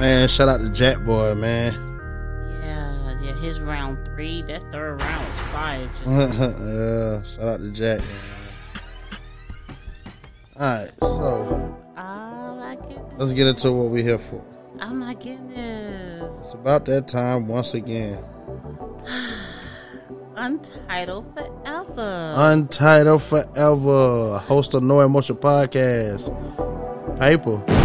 Man, shout out to Jack Boy, man. Yeah, yeah. His round three, that third round was fire. Just, yeah, shout out to Jack. Alright, so oh my goodness. let's get into what we're here for. Oh my goodness. It's about that time once again. Untitled forever. Untitled Forever, host of No Emotion Podcast. Paper.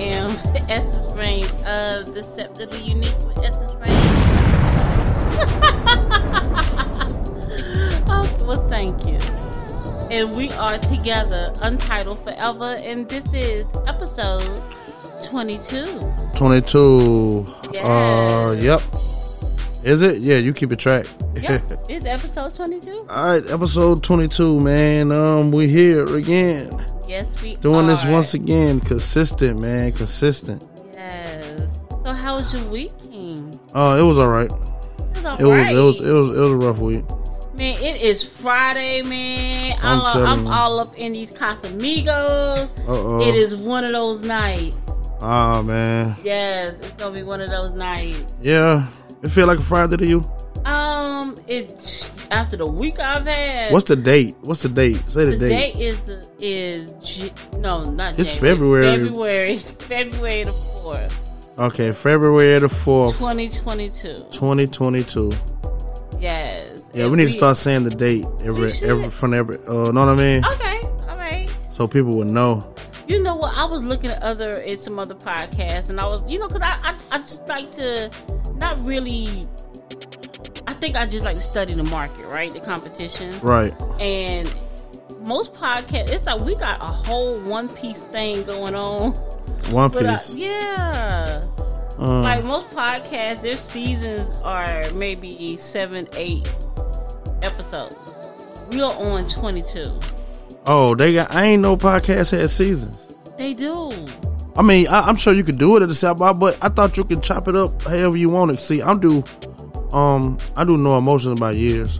Am Essence Rain of Deceptively Unique with Essence Rain. oh, well, thank you. And we are together, Untitled Forever, and this is episode 22. 22. Uh, Yes. yep. Is it? Yeah, you keep it track. Yep, it's episode 22. All right, episode 22, man. Um, we're here again. Yes, we Doing this once again. Consistent, man. Consistent. Yes. So, how was your weekend? Oh, it was all right. It was It was, it was, it was, it was a rough week. Man, it is Friday, man. I'm I'm, all, I'm all up in these Casamigos. Uh-oh. It is one of those nights. Oh man. Yes, it's gonna be one of those nights. Yeah. It feel like a Friday to you? Um, it after the week I've had. What's the date? What's the date? Say the, date. the date. date? Is the is no not It's January. February. February February the fourth, Okay, February the 4th, twenty twenty two. 2022. Yes. Yeah, And we need to start saying the date every every from every uh know what I mean? Okay, all right. So people would know. You know what? I was looking at other at some other podcasts, and I was, you know, because I, I I just like to not really. I think I just like to study the market, right? The competition, Right. and most podcasts, it's like we got a whole One Piece thing going on. One But I, piece. yeah, Uh, like most podcasts, their seasons are maybe seven, eight episodes. We are on twenty two. oh, they got I ain't no podcast had seasons. They do. I mean, I, I'm sure you could do it at the South by, but I thought you could chop it up however you want it. See, I'm do, um, I do no emotions by years.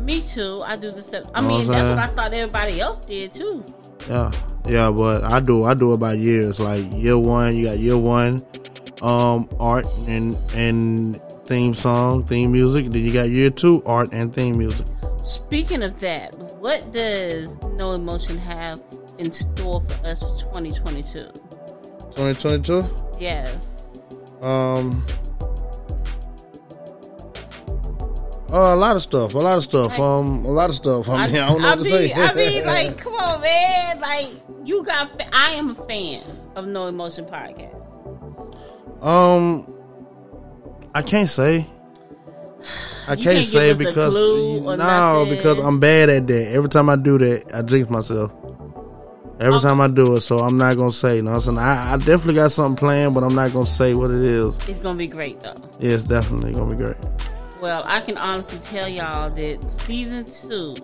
Me too. I do the same. I Know mean, what that's what I thought everybody else did too. Yeah, yeah, but I do, I do it by years. Like year one, you got year one, um, art and and theme song, theme music. Then you got year two, art and theme music. Speaking of that, what does No Emotion have in store for us for 2022? 2022. Yes. Um. Uh, a lot of stuff. A lot of stuff. Like- Um, a lot of stuff. I mean, I, don't know what to say. I mean, like, come on, man. Like, you got. Fa- I am a fan of No Emotion podcast. um, I can't say. I can't, can't say give us a because no, nothing? because I'm bad at that. Every time I do that, I jinx myself. Every Okay. time I do it, so I'm not gonna say. You know what I'm saying? I, I definitely got something planned, but I'm not gonna say what it is. It's gonna be great though. Yeah, it's definitely gonna be great. Well, I can honestly tell y'all that season two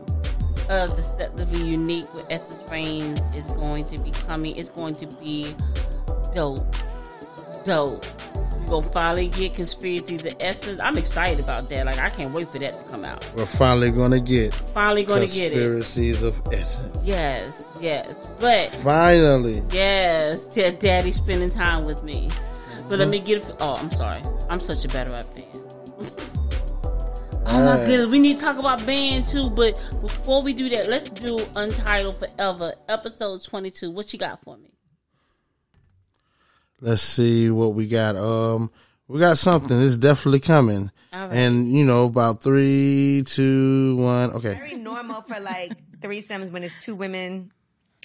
of the Deceptively Unique with Essence Rain is going to be coming. It's going to be dope. Dope. We're gonna finally get conspiracies of essence. I'm excited about that. Like I can't wait for that to come out. We're finally gonna get Finally gonna get it. conspiracies of essence. Yes, yes. But Finally. yes, daddy spending time with me. But let me get it. Oh, I'm sorry. I'm such a battle rap fan. Oh my goodness, we need to talk about band too. But before we do that, let's do Untitled Forever, episode 22. What you got for me? Let's see what we got. Um, we got something. It's definitely coming. All right. And you know, about three, two, one. Okay. very normal for like threesomes when it's two women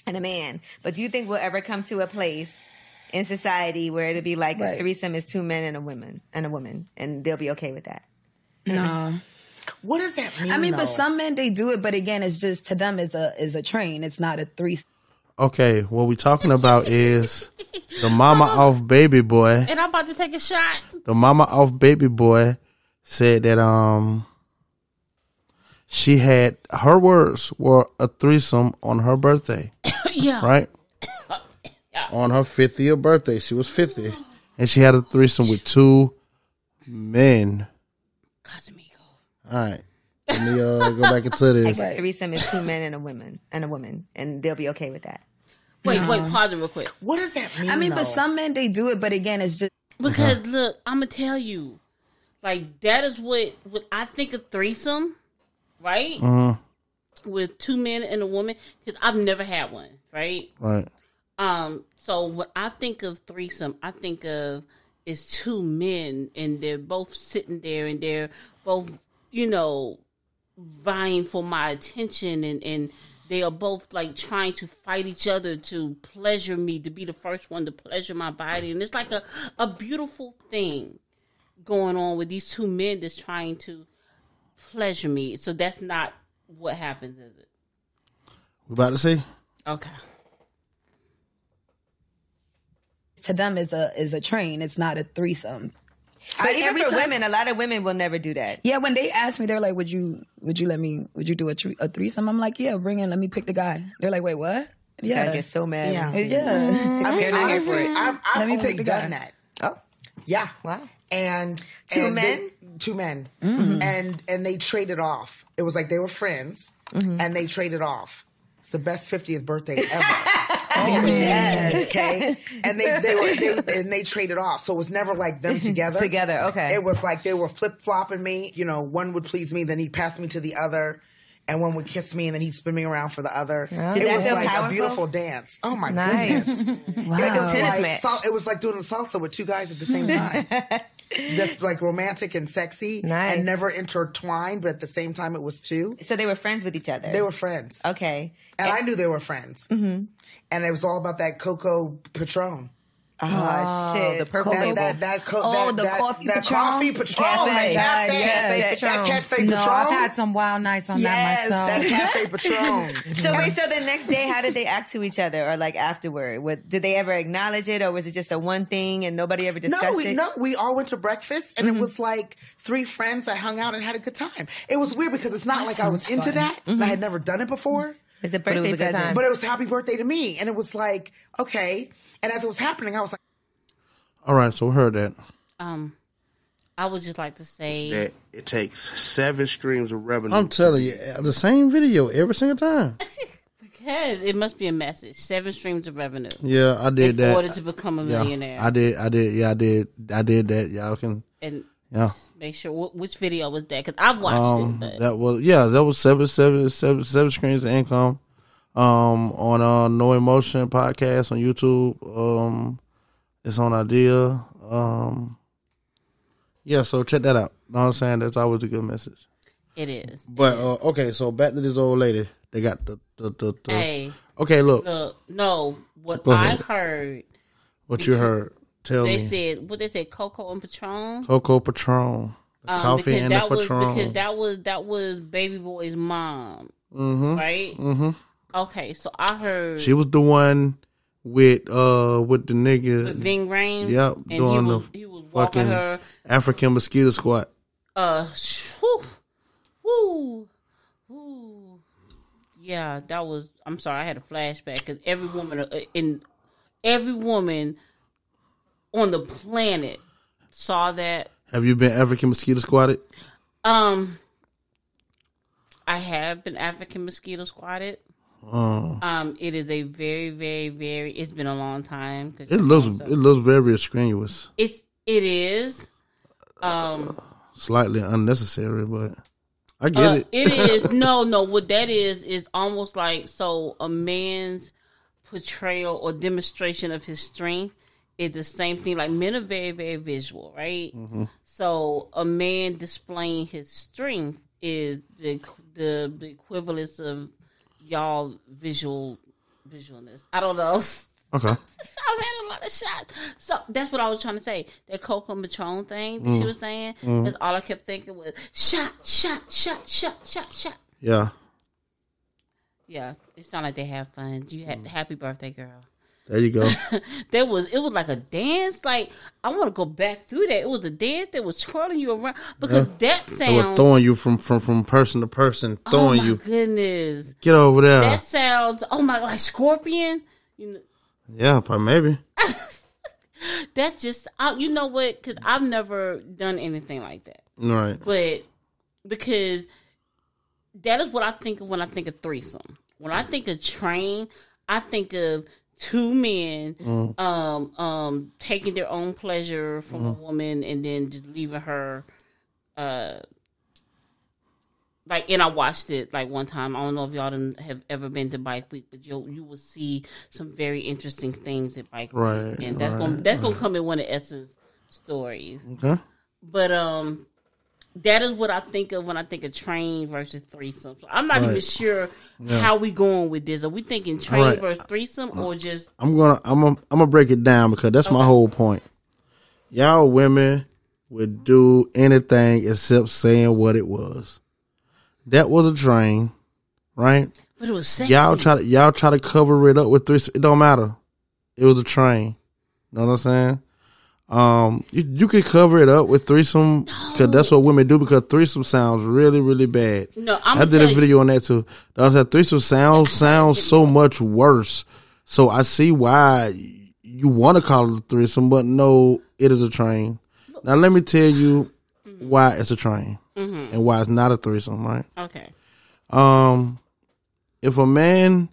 and a man. But do you think we'll ever come to a place in society where it'll be like a threesome is two men and a woman and a woman, and they'll be okay with that? No. What does that mean? I mean, though? for some men they do it, but again, it's just to them is a is a train. It's not a three. Okay. What we talking about is the mama of baby boy. And I'm about to take a shot. The mama of baby boy said that um she had her words were a threesome on her birthday. yeah. right? yeah. On her 50th birthday, she was 50, and she had a threesome with two men. Casamigo. All right. Let me uh, go back into this. A threesome is two men and a woman and a woman, and they'll be okay with that. Wait, wait, pause it real quick. What does that mean? I mean, though? for some men they do it, but again, it's just Because look, I'm gonna tell you, like that is what what I think of threesome, right? With two men and a woman, because I've never had one, right? Right. Um, so what I think of threesome, I think of is two men and they're both sitting there and they're both, you know, vying for my attention and and they are both like trying to fight each other to pleasure me to be the first one to pleasure my body and it's like a a beautiful thing going on with these two men that's trying to pleasure me. So that's not what happens, is it? We're about to see. Okay. to them is a is a train. It's not a threesome. But even every for time- women, a lot of women will never do that. Yeah, when they ask me, they're like, "Would you would you let me would you do a, thr- a threesome?" I'm like, "Yeah, bring in. Let me pick the guy." They're like, "Wait, what?" Yeah, I get so mad. Yeah. yeah. I mean, not here for it. I've, I've Let me pick the done guy. that. Oh, Yeah. Wow. And Two and men? they- two men, Mm-hmm. and and they traded off. It was like they were friends, Mm-hmm. and they traded off. It's the best 50th birthday ever. Oh, yes. okay, and they they were they, and they traded off. So it was never like them mm-hmm. together. Together, okay. It was like they were flip flopping me. You know, one would please me, then he'd pass me to the other. And one would kiss me, and then he'd spin me around for the other. Did it that was feel like powerful? a beautiful dance. Oh my nice. goodness! Like a It was tennis like match. sal- it was like doing a salsa with two guys at the same time. Just like romantic and sexy Nice. and never intertwined, but at the same time it was two. So they were friends with each other. They were friends. okay. And I knew they were friends. Mm-hmm. And it was all about that Coco Patron. Oh, shit! the purple That, label. that, that, co- Oh, that, the that, coffee that Patron? coffee Patron. Cafe. That cafe. Yes. That, that cafe no, Patron. I've had some wild nights on yes, that that myself. cafe Patron. So wait, so the next day, how did they act to each other, or like afterward? What, did they ever acknowledge it, or was it just a one thing and nobody ever discussed No, we, it? Mm-hmm. no, we all went to breakfast, and it was like three friends that hung out and had a good time. It was weird because it's not like I was sounds into that. Mm-hmm. I had never done it before, It's a it birthday was a good present. time. but it was happy birthday to me, and it was like okay. And as it was happening, I was like, All right, so we heard that. Um, I would just like to say that it takes seven streams of revenue. I'm telling you, the same video every single time. because it must be a message. Seven streams of revenue Yeah, I did in that. In order to become a yeah, millionaire. I did. I did. Yeah, I did. I did that. Y'all can. and Yeah. make sure which video was that because I've watched Um, it. But that was yeah. That was seven, seven, seven, seven screens of income. Um, on uh, No Emotion podcast on YouTube. Um, it's on Idea. Um, yeah. So check that out. Know what I'm saying? That's always a good message. it is. But uh, okay, so back to this old lady. They got the the the. the Hey, Okay, look look, no, what I heard, what you heard. Tell they me. said what they said, Coco and Patron. Cocoa Patron, Um, coffee and that was Patron. because that was that was Baby Boy's mom, mm-hmm. right? Mm-hmm. Okay, so I heard She was the one with uh with the nigga with Ving Rhames. Yep, and he doing was the he was walking fucking her. African mosquito squat. Uh, whoo, whoo, whoo. Yeah, that was. I'm sorry, I had a flashback because every woman uh, in every woman on the planet saw that. Have you been African mosquito squatted? Um, I have been African mosquito squatted. Oh, Um, it is a very, very, very. It's been a long time. Cause it looks it looks very strenuous, It's it is. Um, slightly unnecessary, but I get uh, it. it is no, no. What that is is almost like so a man's portrayal or demonstration of his strength is the same thing. Like men are very, very visual, right? Mm-hmm. So a man displaying his strength is the the, the equivalence of y'all visual visualness. I don't know. Okay, I've had a lot of shots. So that's what I was trying to say. That Coco Matron thing that Mm. she was saying, that's all I kept thinking was shot, shot, shot, shot, shot, shot. yeah, Yeah, it sounded like they have fun. You Mm. had happy birthday, girl. There you go. There was it was like a dance. Like I want to go back through that. It was a dance that was twirling you around because that They were sounds. throwing you from from from person to person, oh throwing my you. goodness, Get over there. that sounds. Oh my, like scorpion. You know, yeah, probably maybe. that's just. I, you know what? Because I've never done anything like that. Right. but because that is what I think of when I think of threesome. When I think of train, I think of two men Mm. um um taking their own pleasure from a Mm. woman and then just leaving her uh like and I watched it like one time. I don't know if y'all done have ever been to Bike Week, but you you will see some very interesting things at Bike Week, and that's right, gonna that's gonna come in one of Essence stories. Okay. But um, that is what I think of when I think of train versus threesome. So I'm not even Right. sure how we going with this. Are we thinking train Right. versus threesome or just I'm gonna I'm gonna I'm gonna break it down because that's my whole point. Y'all women would do anything except saying what it was. That was a train, right? but it was sexy. Y'all try to y'all try to cover it up with three. It don't matter. It was a train. Know what I'm saying? Um, you you could cover it up with threesome because that's what women do. Because threesome sounds really really bad. No, I'm I did a you- video on that too. I said threesome sounds sounds so much worse. So I see why you want to call it a threesome, but no, it is a train. Now let me tell you why it's a train and why it's not a threesome. Right? Okay. Um, if a man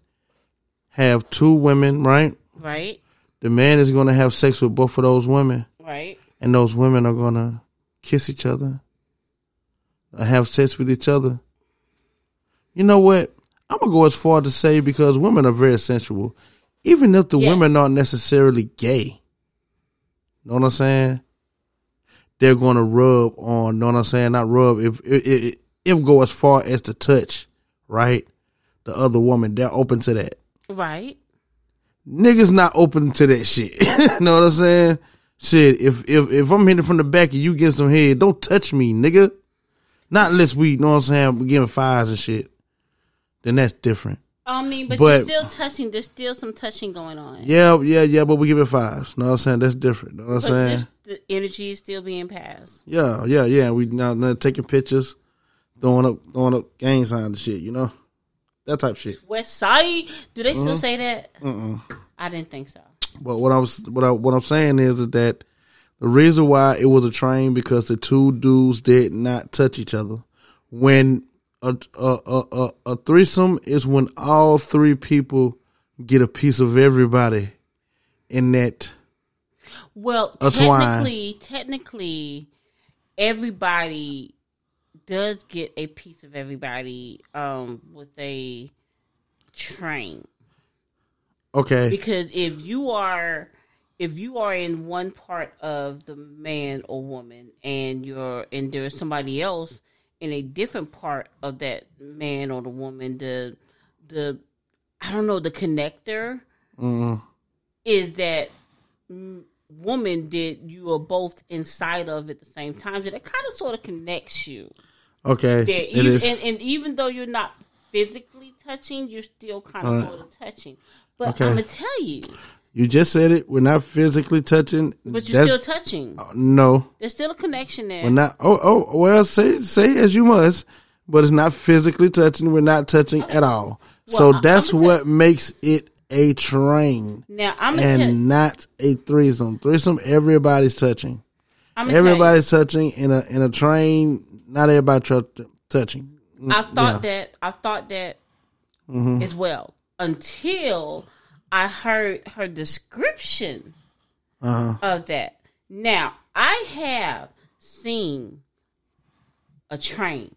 have two women, right, Right. the man is going to have sex with both of those women, Right. and those women are going to kiss each other, have sex with each other. You know what? I'm gonna go as far to say because women are very sensual, even if the Yes. women aren't necessarily gay. Know what I'm saying? They're gonna rub on. Know what I'm saying? Not rub. If if, if, if go as far as to touch, right? The other woman, they're open to that. Right. Niggas not open to that shit. know what I'm saying? Shit, if if if I'm hitting from the back and you get some head, don't touch me, nigga. Not unless we, know what I'm saying, we giving fires and shit. Then that's different. I mean, but, But- you're still touching. There's still some touching going on. Yeah, yeah, yeah, but we giving fives. Know what I'm saying? That's different. Know what I'm But saying? the energy is still being passed. Yeah, yeah, yeah. We now, now taking pictures, throwing up throwing up gang signs and shit, you know? That type of shit. West Side. Do they Uh-huh. still say that? I didn't think so. But what I was what I what I'm saying is that the reason why it was a train because the two dudes did not touch each other. When a a a, a, a threesome is when all three people get a piece of everybody in that. Well, A twine. technically, technically, everybody does get a piece of everybody um, with a train. Okay, Because if you are if you are in one part of the man or woman and you're and there's somebody else in a different part of that man or the woman, the the I don't know, the connector is that mm, woman that you are both inside of at the same time. So that kind of sort of connects you. okay, There, it even, is. And, and even though you're not physically touching, you're still kind of sort of touching. But Okay. I'm gonna tell you, You just said it. We're not physically touching. but you're still touching. Uh, no. There's still a connection there. We're not. Oh, oh. Well, say say as you must, but it's not physically touching. We're not touching at all. so Well, I- that's what makes it a train now I'm and not a threesome. Threesome, everybody's touching. I'm gonna tell you, Everybody's touching in a in a train. Not everybody touching. I thought that I thought that mm-hmm. as well until I heard her description uh-huh. of that. Now I have seen a train,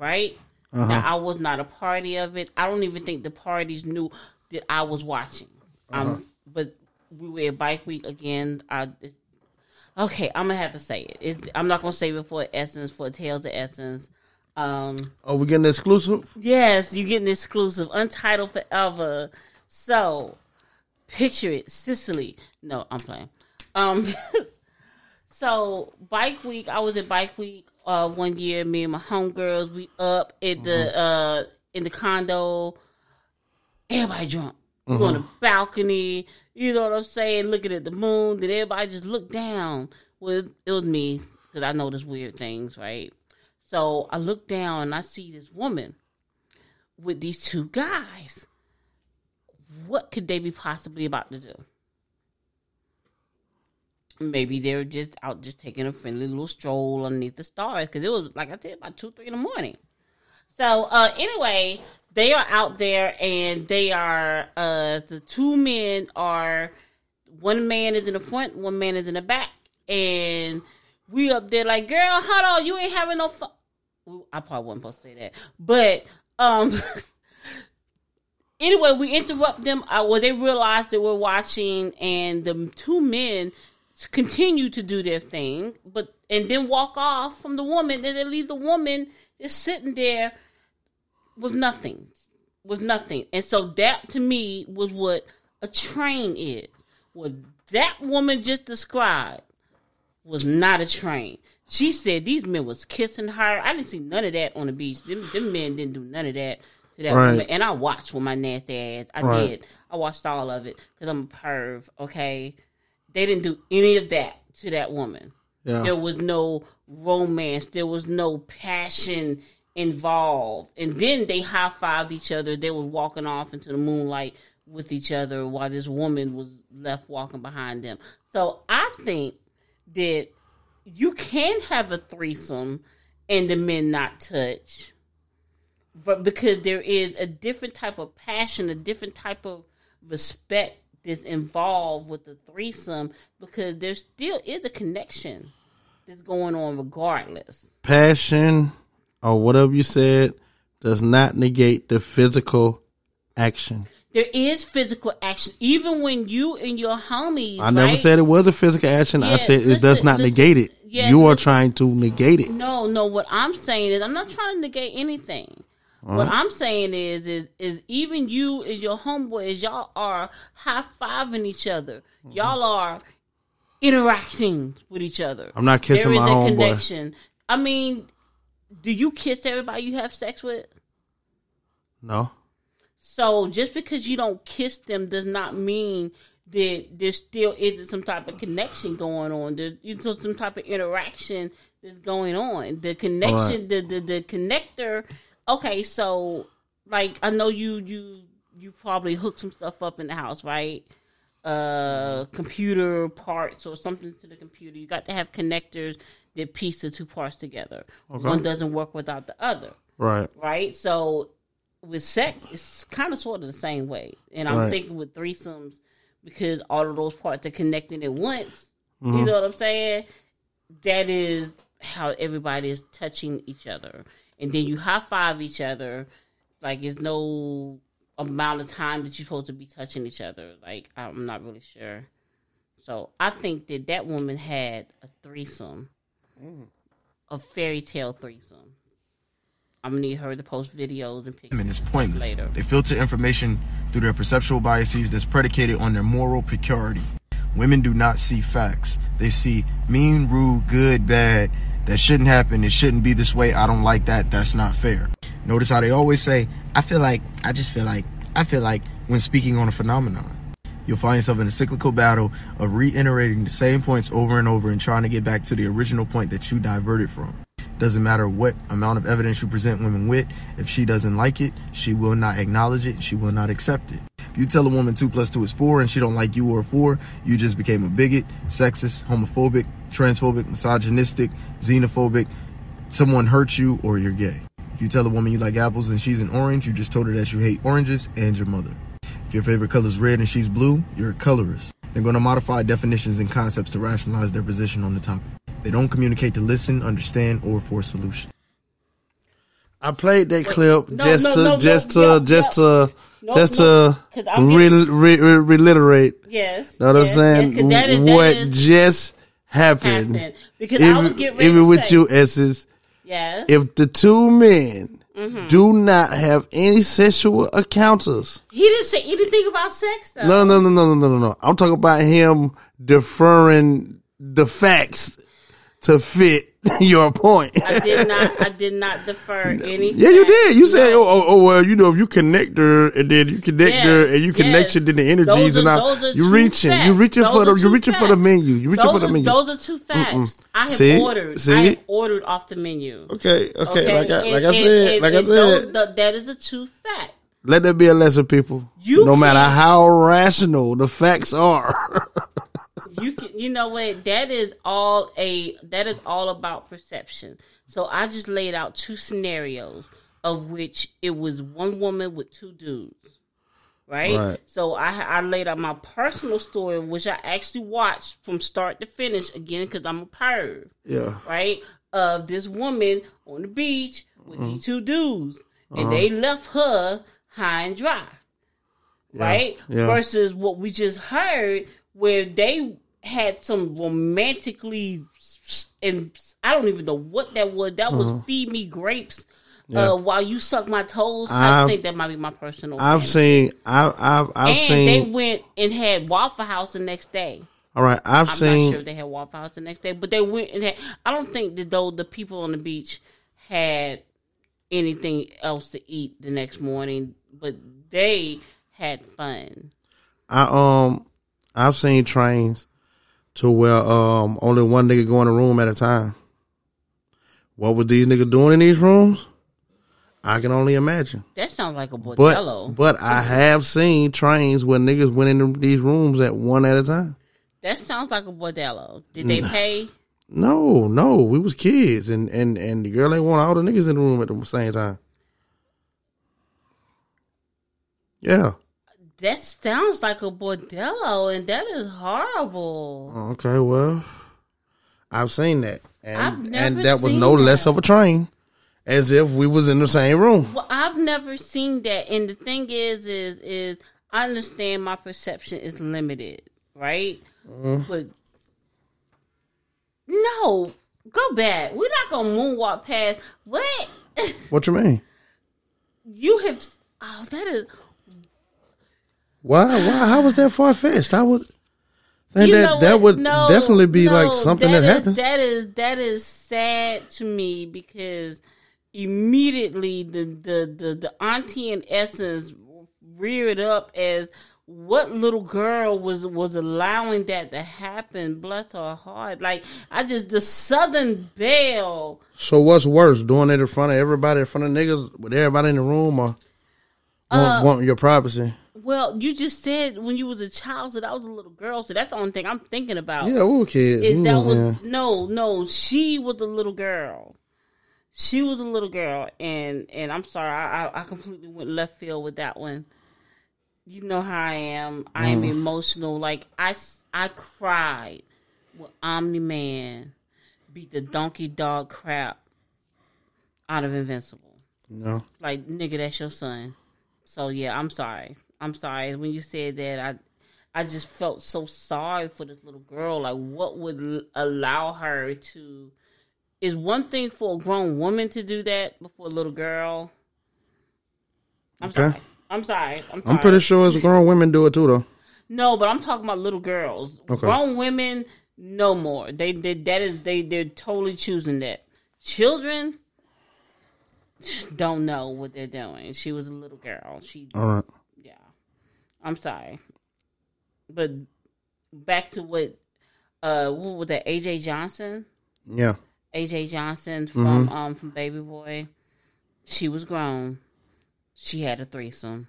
right? Uh-huh. Now I was not a party of it. I don't even think the parties knew that I was watching. Um, uh-huh. but we were at Bike Week again. I okay. I'm gonna have to say it. it I'm not gonna save it for Essence for Tales of Essence. Um, Oh, we getting exclusive. Yes, you're getting exclusive, untitled forever. So, picture it, Sicily. No, I'm playing. Um, so Bike Week, I was at Bike Week uh one year. Me and my homegirls, we up at the uh in the condo. Everybody drunk. We on the balcony. You know what I'm saying? Looking at the moon. Then everybody just looked down. Well, it was me because I notice weird things, right? So I look down and I see this woman with these two guys. What could they be possibly about to do? Maybe they were just out just taking a friendly little stroll underneath the stars because it was like I said about two, three in the morning. So uh, anyway, they are out there and they are uh, the two men are one man is in the front, one man is in the back, and we up there like, girl, hold on, you ain't having no fun. I probably wasn't supposed to say that, but um. anyway, we interrupt them. Uh, well, they realize that we're watching, and the two men continue to do their thing, but and then walk off from the woman, and they leave the woman just sitting there with nothing, with nothing. And so that to me was what a train is. What that woman just described was not a train. She said these men was kissing her. I didn't see none of that on the beach. Them, them men didn't do none of that to that Right. woman. And I watched with my nasty ass. I Right. did. I watched all of it because I'm a perv. Okay, they didn't do any of that to that woman. Yeah. There was no romance. There was no passion involved. And then they high fived each other. They were walking off into the moonlight with each other while this woman was left walking behind them. So I think that you can have a threesome and the men not touch. But because there is a different type of passion, a different type of respect that's involved with the threesome because there still is a connection that's going on regardless. Passion or whatever you said does not negate the physical action. There is physical action, even when you and your homies. I never right? said it was a physical action. I Yeah, said it does not listen. negate it. Yeah, you are trying to negate it. No, no. What I'm saying is, I'm not trying to negate anything. Uh-huh. What I'm saying is, is, is even you as your homeboys, y'all are high fiving each other. Mm-hmm. Y'all are interacting with each other. I'm not kissing There is my a homeboy. connection. I mean, do you kiss everybody you have sex with? No. So just because you don't kiss them does not mean that there still isn't some type of connection going on. There's some type of interaction that's going on. The connection, the, the the connector. Okay, so like I know you you you probably hook some stuff up in the house, right? Uh, computer parts or something to the computer. You got to have connectors that piece the two parts together. One doesn't work without the other Right. right? So with sex, it's kind of sort of the same way. And I'm Right. thinking with threesomes because all of those parts are connected at once. Mm-hmm. You know what I'm saying? That is how everybody is touching each other, and then you high five each other. Like it's no amount of time that you're supposed to be touching each other. Like I'm not really sure. So I think that that woman had a threesome, a fairy tale threesome. I'm gonna need her to post videos and pictures and it's pointless. later. They filter information through their perceptual biases that's predicated on their moral purity. Women do not see facts. They see mean, rude, good, bad. That shouldn't happen. It shouldn't be this way. I don't like that. That's not fair. Notice how they always say, I feel like, I just feel like, I feel like when speaking on a phenomenon. You'll find yourself in a cyclical battle of reiterating the same points over and over and trying to get back to the original point that you diverted from. Doesn't matter what amount of evidence you present women with, if she doesn't like it, she will not acknowledge it, she will not accept it. If you tell a woman two plus two is four and she don't like you or four, you just became a bigot, sexist, homophobic, transphobic, misogynistic, xenophobic, someone hurt you or you're gay. If you tell a woman you like apples and she's an orange, you just told her that you hate oranges and your mother. If your favorite color is red and she's blue, you're a colorist. They're going to modify definitions and concepts to rationalize their position on the topic. They don't communicate to listen, understand, or for a solution. I played that clip no, just no, to no, no, just to just yeah. to No, just no, to 'cause I'm re, re, re, reliterate. Yes. Know what I'm saying? yes, 'cause that is- that what is just happened? happened. Because I was Even, getting ready even to with say, you, Esses, Yes. if the two men Mm-hmm. do not have any sexual encounters, he didn't say anything about sex though. no, no, no, no, no, no, no, no. I'm talking about him deferring the facts to fit your point. I did not. I did not defer anything. Yeah, you did. You said, oh, oh, oh, well, you know, if you connect her and then you connect Yes, her and you connect yes. it to the energies Those and I, are you reaching, you facts. reaching Those for the, you reaching for the menu. You reaching those for the are, menu. Those are two facts. I have See? ordered. I have ordered off the menu. Okay, okay, like I, And- like I said, and- like I said, those- the- that is a true fact. let that be a lesson, people. You no matter can't- how rational the facts are. You can, you know what? That is all a that is all about perception. So I just laid out two scenarios. of which it was one woman with two dudes. Right? Right. So I I laid out my personal story, which I actually watched from start to finish again because I'm a perv Yeah. right? Of this woman on the beach with Mm-hmm. these two dudes, and Uh-huh. they left her high and dry, right? yeah. Versus what we just heard, where they had some romantically, and I don't even know what that was. That was feed me grapes. Uh, while you suck my toes, I've- I think that might be my personal. I've fantasy. seen. I've. I've. I've and seen. they went and had Waffle House the next day. all right. I've I'm seen. not sure if they had Waffle House the next day, but they went and had. I don't think that though the people on the beach had anything else to eat the next morning, but they had fun. I um. I've seen trains to where um only one nigga go in a room at a time. What were these niggas doing in these rooms? I can only imagine. That sounds like a bordello. but I have seen trains where niggas went in these rooms at one at a time. that sounds like a bordello. Did they pay? No, no, we was kids, and and and the girl ain't want all the niggas in the room at the same time. Yeah. That sounds like a bordello, and that is horrible. Okay. Well, I've seen that, I've and and that was no less of a train, as if we was in the same room. Well, I've never seen that, and the thing is, is, is I understand my perception is limited, right? Mm-hmm. But no, go back. We're not gonna moonwalk past what What you mean? you have. Oh, that is. Why? Why? How was that far fetched? I would think you that that would No, definitely be no, like something that, is- happened. That is that is sad to me because immediately the the the, the auntie in essence reared up as what little girl was was allowing that to happen. Bless her heart. Like I just the Southern Belle. so what's worse, doing it in front of everybody, in front of niggas, with everybody in the room, or Uh, want, want your privacy? Well, you just said when you was a child, so that was a little girl. So that's the only thing I'm thinking about. Yeah, we were kids. is We that was- yeah. no no she was a little girl she was a little girl and and i'm sorry i i, I completely went left field with that one you know how i am i am mm. emotional like I I cried when omni man beat the donkey dog crap out of invincible No. like nigga that's your son so yeah i'm sorry i'm sorry when you said that i i just felt so sorry for this little girl like what would allow her to is one thing for a grown woman to do that before a little girl i'm Okay. sorry i'm sorry i'm, sorry. I'm pretty sure it's grown women do it too, though. no but i'm talking about little girls Okay. grown women no more they, they that is they they're totally choosing that children don't know what they're doing she was a little girl she All right. I'm sorry. But back to what uh what was that AJ Johnson? Yeah. AJ Johnson from um from Baby Boy. She was grown. She had a threesome.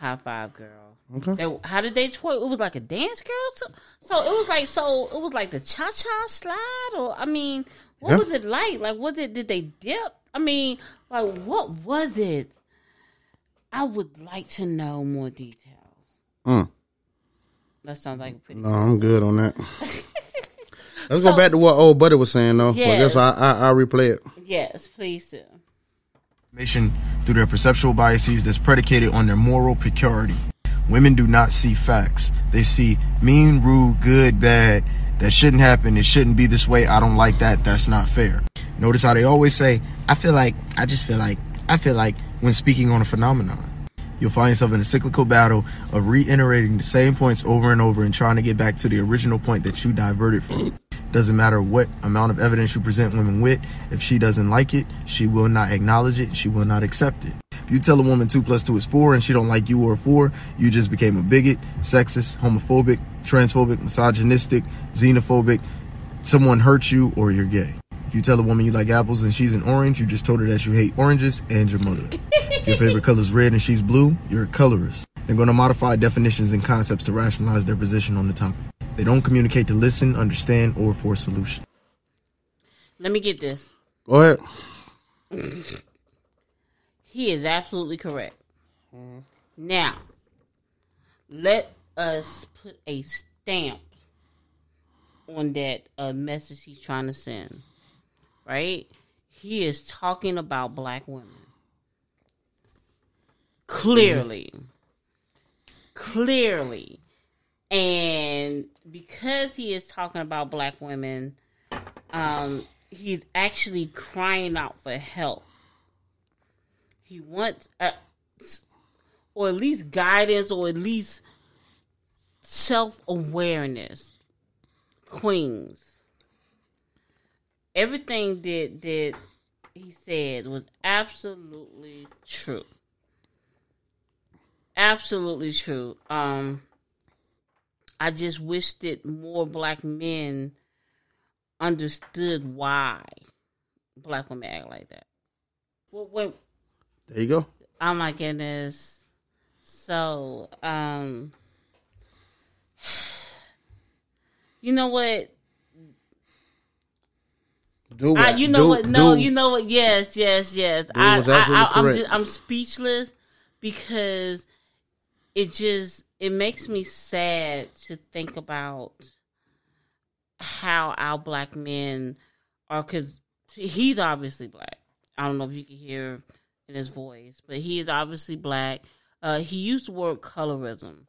High five girl. Okay. They, how did they twerk? It was like a dance girl. So, so it was like so it was like the cha cha slide or I mean, what Yeah. was it like? Like was it did they dip? I mean, like what was it? I would like to know more details. Mm. That sounds like a pretty. No, I'm good on that. Let's go back to what old buddy was saying, though. Well, I guess I, Yes. I I replay it. Yes, please do. information through their perceptual biases that's predicated on their moral purity. Women do not see facts. They see mean, rude, good, bad. That shouldn't happen. It shouldn't be this way. I don't like that. That's not fair. Notice how they always say, I feel like, I just feel like, I feel like when speaking on a phenomenon. You'll find yourself in a cyclical battle of reiterating the same points over and over and trying to get back to the original point that you diverted from. Doesn't matter what amount of evidence you present women with, if she doesn't like it, she will not acknowledge it, she will not accept it. If you tell a woman two plus two is four and she don't like you or four, you just became a bigot, sexist, homophobic, transphobic, misogynistic, xenophobic, someone hurt you or you're gay. If you tell a woman you like apples and she's an orange, you just told her that you hate oranges and your mother. if your favorite color is red and she's blue, you're a colorist. They're going to modify definitions and concepts to rationalize their position on the topic. They don't communicate to listen, understand, or for a solution. Let me get this. Go ahead. He is absolutely correct. Now, let us put a stamp on that uh, message he's trying to send. Right? He is talking about black women. Clearly. Clearly. And because he is talking about black women, um, he's actually crying out for help. He wants, uh, or at least guidance, or at least self awareness. Queens, everything that that he said was absolutely true. Absolutely true. Um, I just wish that more black men understood why black women act like that. Well, when, There you go. oh my goodness. So, um, you know what? Do I, you know Do- what? No, do- you know what? Yes, yes, yes. I, I, I'm, just, I'm speechless because it just it makes me sad to think about how our black men are. Because he's obviously black. I don't know if you can hear in his voice, but he is obviously black. Uh, he used the word colorism.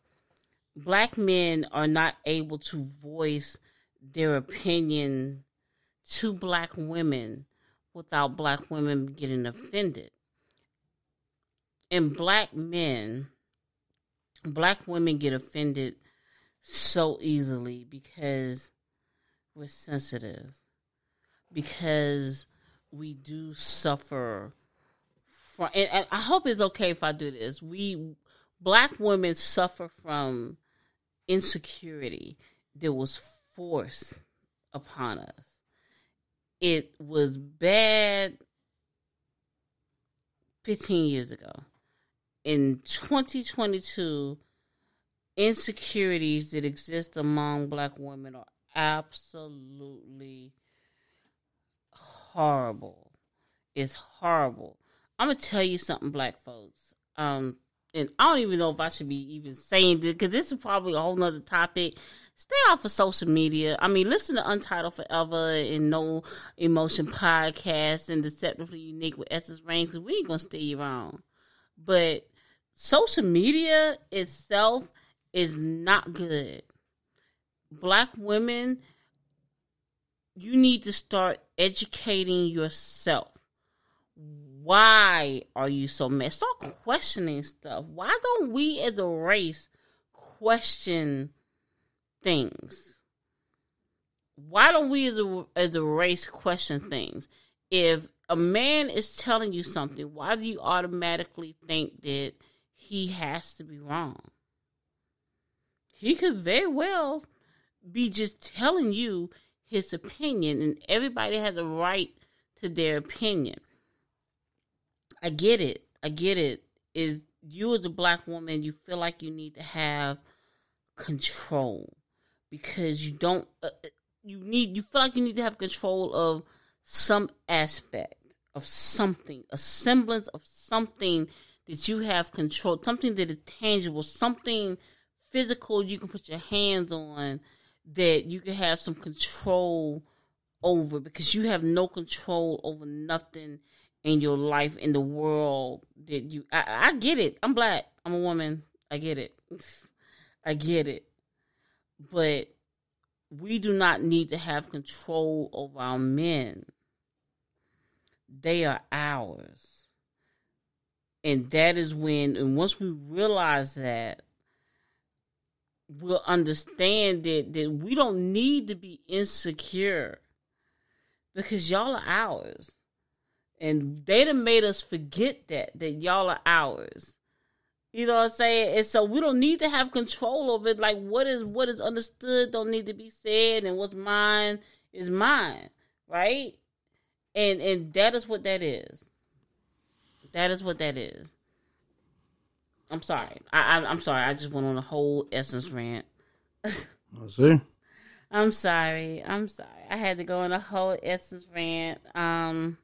Black men are not able to voice their opinion to black women without black women getting offended. And black men, black women get offended so easily because we're sensitive, because we do suffer from, and, and I hope it's okay if I do this. We, black women, suffer from insecurity that was forced upon us it was bad 15 years ago. In 2022, insecurities that exist among black women are absolutely horrible. It's horrible. I'm gonna tell you something, black folks. Um, and I don't even know if I should be even saying this because this is probably a whole nother topic. Stay off of social media. I mean, listen to Untitled Forever and No Emotion podcast and Deceptively Unique with Essence Rain because we ain't gonna steer you wrong. But social media itself is not good. Black women, you need to start educating yourself why are you so mad? Start questioning stuff. Why don't we as a race question things? Why don't we as a, as a race question things? If a man is telling you something, why do you automatically think that he has to be wrong? He could very well be just telling you his opinion, and everybody has a right to their opinion. I get it. I get it. Is you as a black woman, you feel like you need to have control because you don't. Uh, you need. You feel like you need to have control of some aspect of something, a semblance of something that you have control, something that is tangible, something physical you can put your hands on that you can have some control over because you have no control over nothing in your life in the world that you I, I get it i'm black i'm a woman i get it i get it but we do not need to have control over our men. They are ours. And that is when and once we realize that we'll understand that that we don't need to be insecure because y'all are ours. And they done made us forget that that y'all are ours. You know what I'm saying? And so we don't need to have control over it. Like what is what is understood don't need to be said, and what's mine is mine, right? And and that is what that is. That is what that is. I'm sorry. I, I I'm sorry. I just went on a whole essence rant. I see. I'm sorry. I'm sorry. I had to go on a whole essence rant. Um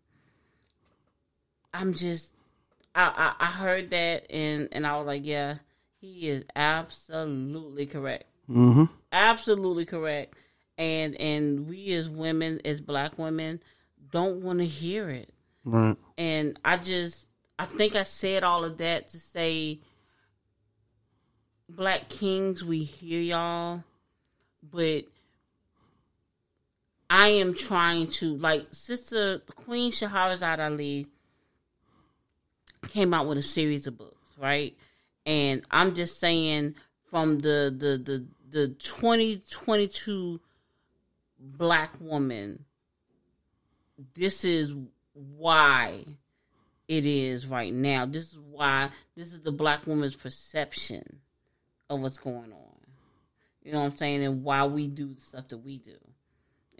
I'm just I, I I heard that and and I was like, yeah, he is absolutely correct. Mm-hmm. Absolutely correct. And and we as women, as black women, don't want to hear it. Right. And I just I think I said all of that to say Black Kings, we hear y'all, but I am trying to like Sister Queen Shahrazad Ali came out with a series of books, right? And I'm just saying from the the the the 2022 black woman this is why it is right now. This is why this is the black woman's perception of what's going on. You know what I'm saying? And why we do the stuff that we do.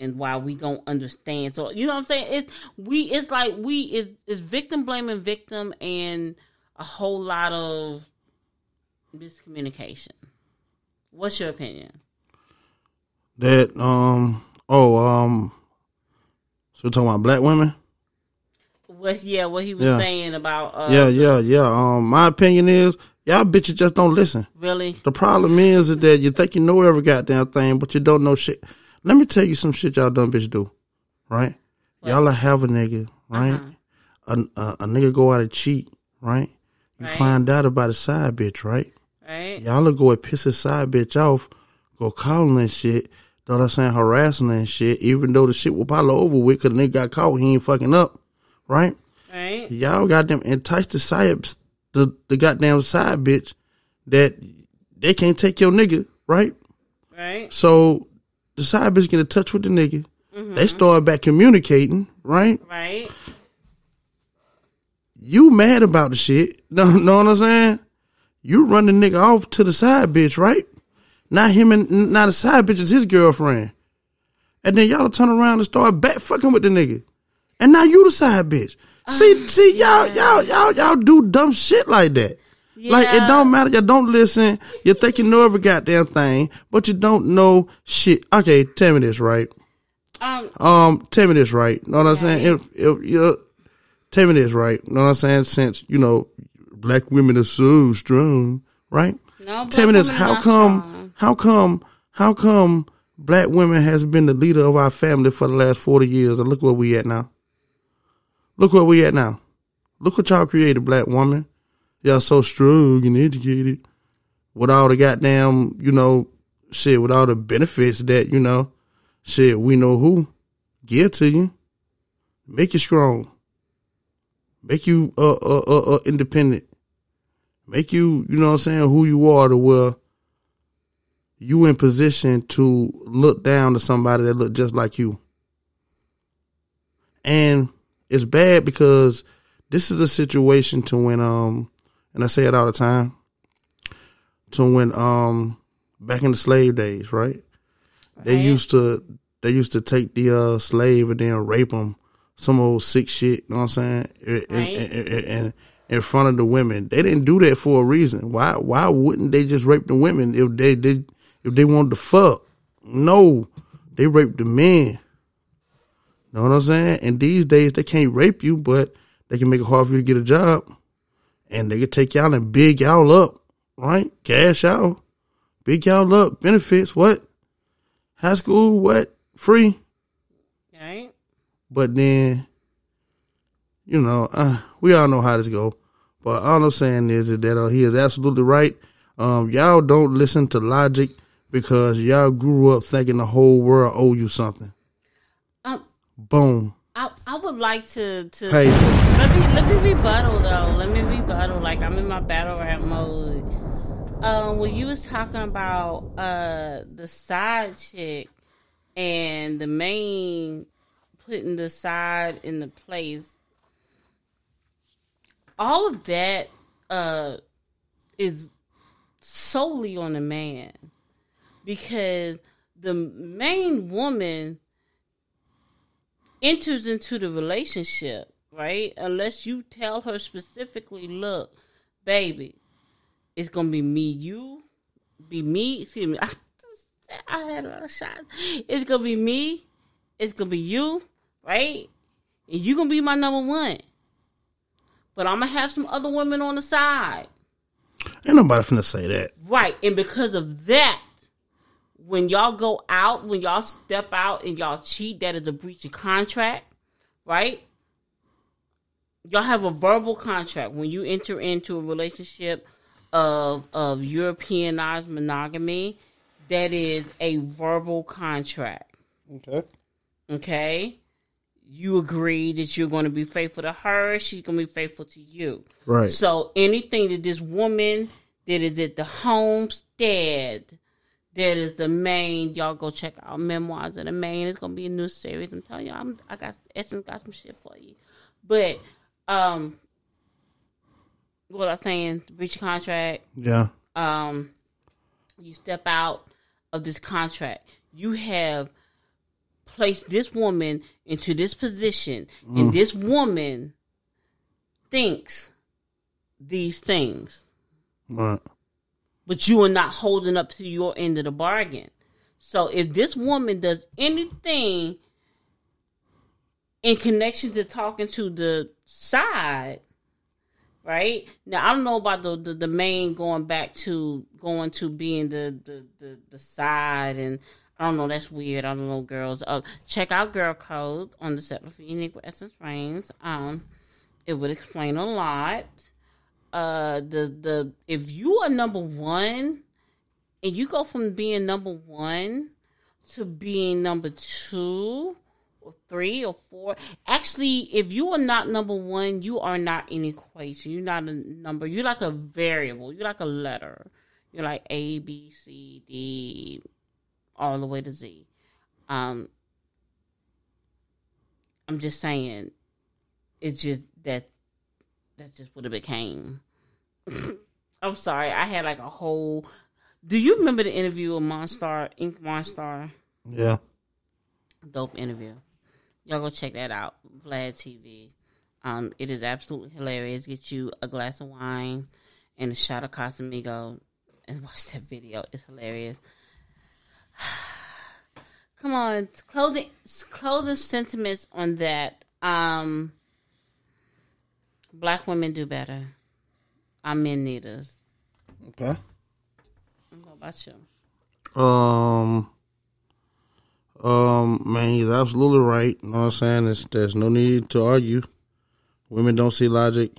And why we don't understand. So you know what I'm saying? It's we it's like we is is victim blaming victim and a whole lot of miscommunication. What's your opinion? That um oh um so we're talking about black women? What yeah, what he was Yeah. saying about uh yeah, yeah, yeah. Um my opinion is y'all bitches just don't listen. really The problem is, is that you think you know every goddamn thing, but you don't know shit. Let me tell you some shit y'all dumb bitch do, right? Y'all will have a nigga, right? Uh-huh. A, a, a nigga go out and cheat, right? You Right. find out about a side bitch, right? right? Y'all go and piss his side bitch off, go calling and shit, know what I'm saying, harassing and shit, even though the shit will probably over with because the nigga got caught, he ain't fucking up, right? Right? Y'all got them entice the side, the, the goddamn side bitch that they can't take your nigga, right? Right? So the side bitch get in touch with the nigga. Mm-hmm. They start back communicating, right? Right? You mad about the shit. No, know what I'm saying? You run the nigga off to the side bitch, right? Not him and not the side bitch is his girlfriend. And then y'all turn around and start back fucking with the nigga. And now you the side bitch. See, see, y'all, y'all, y'all, y'all do dumb shit like that. Like it don't matter. You don't listen. You think you know every goddamn thing, but you don't know shit. Okay, tell me this, right? Um Um, tell me this, right? Know what I'm saying? If, if you tell me this, right? Know what I'm saying? Since you know, black women are so strong, right? no tell me this: how come? strong. How come? How come? Black women has been the leader of our family for the last forty years, and look where we at now. Look where we at now. Look what y'all created, black woman. Y'all so strong and educated, with all the goddamn, you know, shit, with all the benefits that you know, shit, we know who give to you, make you strong, make you uh uh uh, uh independent, make you, you know what I'm saying, who you are to where you in position to look down to somebody that look just like you. And it's bad because this is a situation to when um and I say it all the time to when um back in the slave days, right? They used to they used to take the uh slave and then rape them some old sick shit, you know what I'm saying? In, in- Right. in- in- front of the women. They didn't do that for a reason. Why why wouldn't they just rape the women if they did if they wanted to fuck? No. They raped the men. You know what I'm saying? And these days they can't rape you, but they can make it hard for you to get a job. And they can take y'all and big y'all up, right? Cash out. Big y'all up. Benefits, what? High school, what? Free. Right? But then, you know, uh, we all know how this go. But all I'm saying is, is that uh, he is absolutely right. Um, y'all don't listen to logic because y'all grew up thinking the whole world owe you something. Um Boom. I, I would like to to Hey. let me let me rebuttal though. Let me rebuttal. Like I'm in my battle rap mode. Um, when you was talking about uh the side chick and the main putting the side in the place, all of that uh is solely on the man because the main woman enters into the relationship, right? Unless you tell her specifically, look, baby, it's gonna be me, you, be me. Excuse me, I, I had a lot of shots. It's gonna be me. It's gonna be you, right? And you gonna be my number one. but I'm gonna have some other women on the side. Ain't nobody finna say that. Right. And because of that, when y'all go out, when y'all step out and y'all cheat, that is a breach of contract, right? Y'all have a verbal contract when you enter into a relationship of of Europeanized monogamy. That is a verbal contract. Okay. Okay. You agree that you're going to be faithful to her. She's going to be faithful to you. Right. So anything that this woman that is at the homestead, that is the main. Y'all go check out memoirs of the main. It's gonna be a new series. I'm telling y'all, I'm, I got Essence got some shit for you. But um, what was I saying? Breach of contract. Yeah. Um, you step out of this contract. You have placed this woman into this position, and this woman thinks these things Right. But you are not holding up to your end of the bargain. So if this woman does anything in connection to talking to the side, right now, I don't know about the the, the main going back to going to being the the the, the side and. I don't know. That's weird. I don't know, girls. Uh, check out Girl Code on the set of Unique Essence Reigns. Um, it would explain a lot uh the the if you are number one and you go from being number one to being number two or three or four actually if you are not number one you are not an equation. You're not a number. You're like a variable. You're like a letter. You're like a b c d all the way to z. Um i'm just saying it's just that that's just what it became. I'm sorry, I had like a whole. Do you remember the interview with Monstar, Ink Monstar? Yeah. Dope interview. Y'all go check that out. Vlad TV. Um, it is absolutely hilarious. Get you a glass of wine and a shot of Casamigo and watch that video. It's hilarious. Come on, closing closing sentiments on that. Um, black women do better. Our men need us. Okay. What about you? Um. Um, man, he's absolutely right. You know what I'm saying? There's, there's no need to argue. Women don't see logic.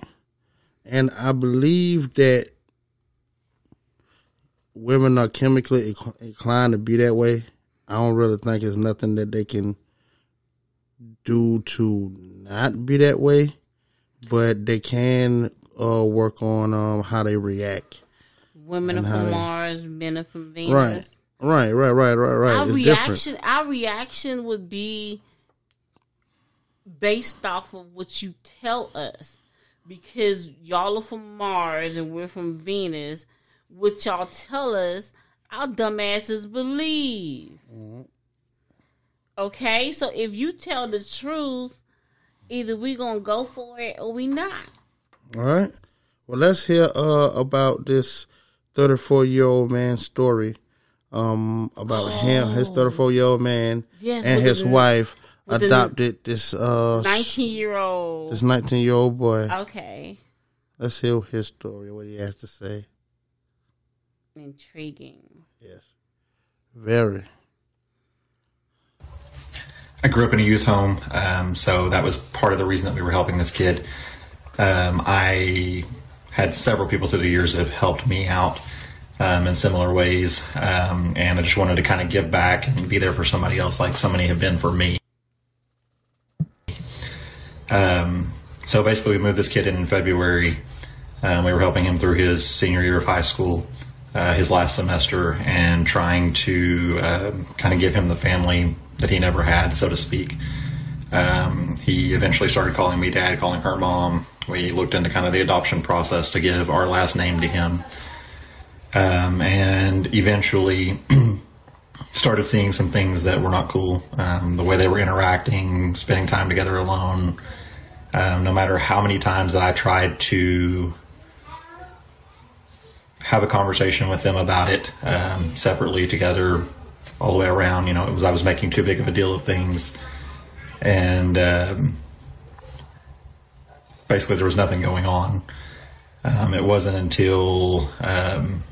And I believe that women are chemically inclined to be that way. I don't really think it's nothing that they can do to not be that way, but they can uh, work on um, how they react. Women are from they- Mars, men are from Venus. Right. Right, right, right, right, right. Our it's reaction, different. our reaction would be based off of what you tell us, because y'all are from Mars and we're from Venus. What y'all tell us, our dumbasses believe. Okay, so if you tell the truth, either we gonna go for it or we not. All right. Well, let's hear uh, about this 34 year old man's story. Um, about him, his 34 year old man, Oh. Yes, and his wife adopted this uh Nineteen year old. this 19 year old boy. Okay, Let's hear his story. What he has to say. intriguing. Yes. Very. I grew up in a youth home, um, so that was part of the reason that we were helping this kid. Um, I had several people through the years that have helped me out um, in similar ways, um, and I just wanted to kind of give back and be there for somebody else, like somebody had been for me. Um, so basically, we moved this kid in in February. Um, we were helping him through his senior year of high school, uh, his last semester, and trying to um kind of give him the family that he never had, so to speak. Um, he eventually started calling me dad, calling her mom. We looked into kind of the adoption process to give our last name to him. Um, and eventually started seeing some things that were not cool. Um, the way they were interacting, spending time together alone. Um, no matter how many times that I tried to have a conversation with them about it, um, separately, together, all the way around, you know, it was I was making too big of a deal of things, and um, basically there was nothing going on. Um, it wasn't until um,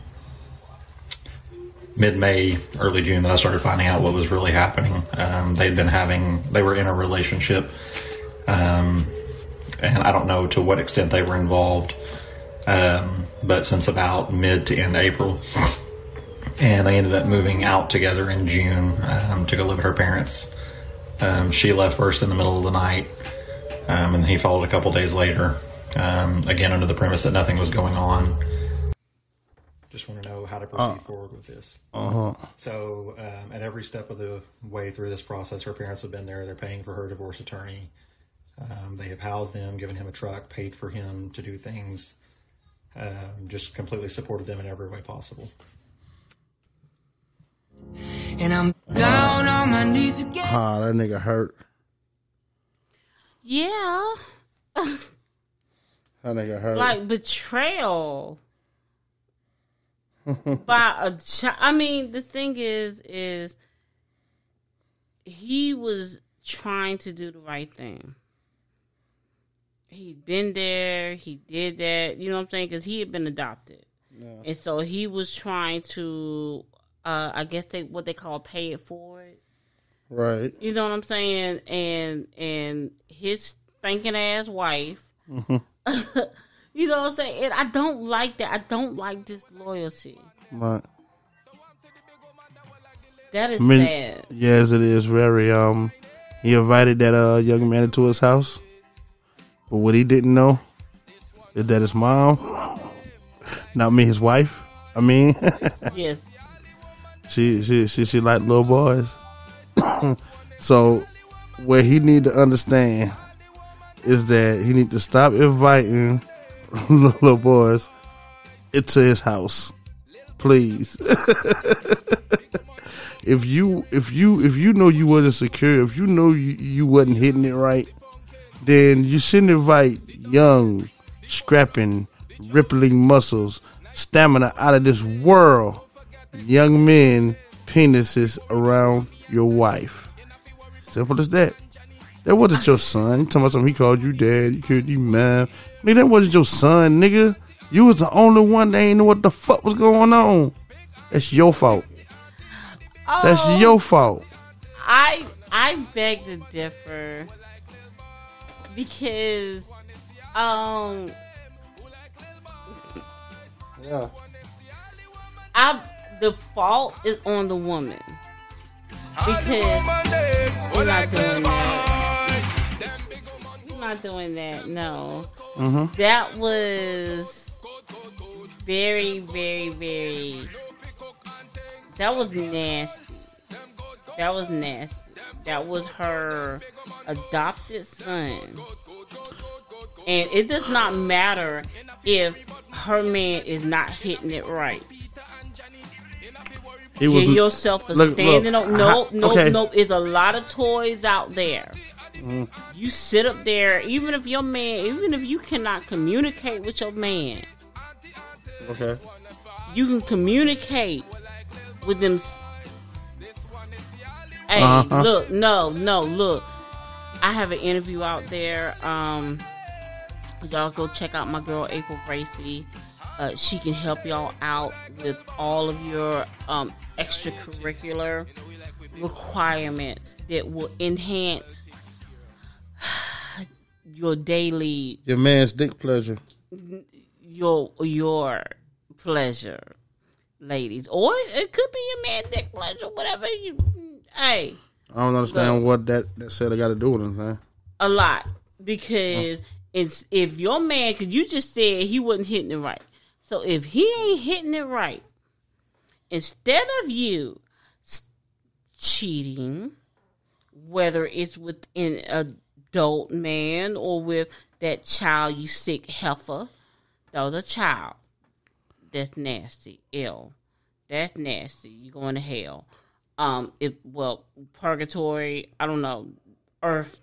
mid May, early June that I started finding out what was really happening. Um, they'd been having, they were in a relationship, um, and I don't know to what extent they were involved, um, but since about mid to end April. And they ended up moving out together in June um, to go live with her parents. Um, she left first in the middle of the night, um, and he followed a couple days later. Um, again, under the premise that nothing was going on. Just want to know how to proceed forward with this. Uh huh. So, um, at every step of the way through this process, her parents have been there. They're paying for her divorce attorney. Um, they have housed him, given him a truck, paid for him to do things, um, just completely supported them in every way possible. And I'm down on my knees again. Ah, that nigga hurt. Yeah, That nigga hurt. like betrayal by a child. I mean, the thing is, is he was trying to do the right thing. He'd been there. He did that. You know what I'm saying? Because he had been adopted, and so he was trying to. Uh, I guess they what they call pay it forward. right. You know what I'm saying? And and his thinking ass wife. Mm-hmm. you know what I'm saying? And I don't like that. I don't like disloyalty. Right. That is I mean, sad. yes, it is very. Um, he invited that uh young man into his house, but what he didn't know is that his mom, not me, his wife. I mean, Yes. she she she she like little boys. so, what he need to understand is that he need to stop inviting little boys into his house, please. if you if you if you know you wasn't secure, if you know you, you wasn't hitting it right, then you shouldn't invite young, scrapping, rippling muscles, stamina out of this world, young men penises around your wife. Simple as that. That wasn't your son. You talking about something he called you dad, you killed you man. Nigga, that wasn't your son, nigga. You was the only one that ain't know what the fuck was going on. That's your fault. That's Oh, your fault. I I beg to differ because um Yeah. I the fault is on the woman because we're not doing that. We're not doing that. No, Mm-hmm. that was very, very, very. That was nasty. That was nasty. That was her adopted son. And it does not matter if her man is not hitting it right. Was Give yourself a look, standing look, up. No, no, okay. no. There's a lot of toys out there. Mm. You sit up there, even if your man, even if you cannot communicate with your man, Okay. you can communicate with them. Hey, Uh-huh. look, no, no, look. I have an interview out there. Um, y'all go check out my girl April Bracy. Uh, she can help y'all out with all of your um, extracurricular requirements that will enhance your daily Your man's dick pleasure. your your pleasure, ladies, or it could be your man dick pleasure, whatever you. Hey, I don't understand Look. what that that said I got to do with anything. a lot because it's if your man, because you just said he wasn't hitting it right. So if he ain't hitting it right, instead of you cheating, whether it's with an adult man or with that child, you sick heifer, that was a child. That's nasty. Ill. That's nasty. You're going to hell. Um, it well, purgatory. I don't know. Earth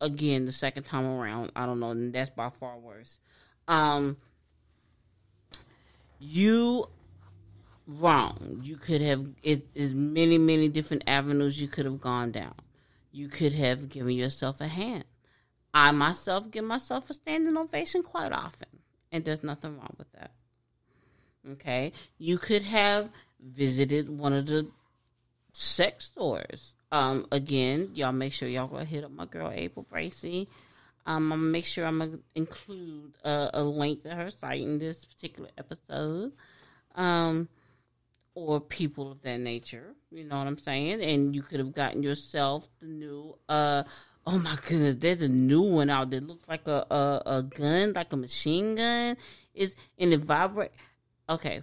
again the second time around. I don't know. And that's by far worse. Um, you wrong. You could have it is many many different avenues you could have gone down. You could have given yourself a hand. I myself give myself a standing ovation quite often, and there's nothing wrong with that. Okay, you could have visited one of the sex stores. Um, again, y'all make sure y'all go hit up my girl April Bracy. Um, I'm gonna make sure I'm gonna include a, a link to her site in this particular episode. Um, or people of that nature. You know what I'm saying? And you could have gotten yourself the new uh oh my goodness, there's a new one out that looks like a a, a gun, like a machine gun. Is and it vibrate okay,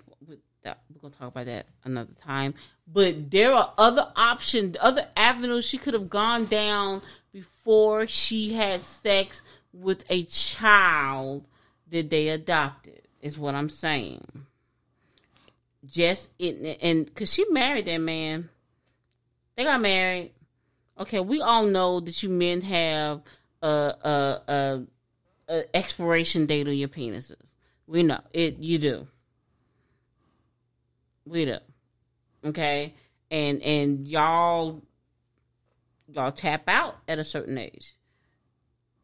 that, we're gonna talk about that another time. But there are other options, other avenues she could have gone down before she had sex with a child that they adopted. Is what I'm saying. Just and because she married that man. They got married. Okay we all know that you men have a a, a, a expiration date on your penises. We know. It you do we do okay and and y'all y'all tap out at a certain age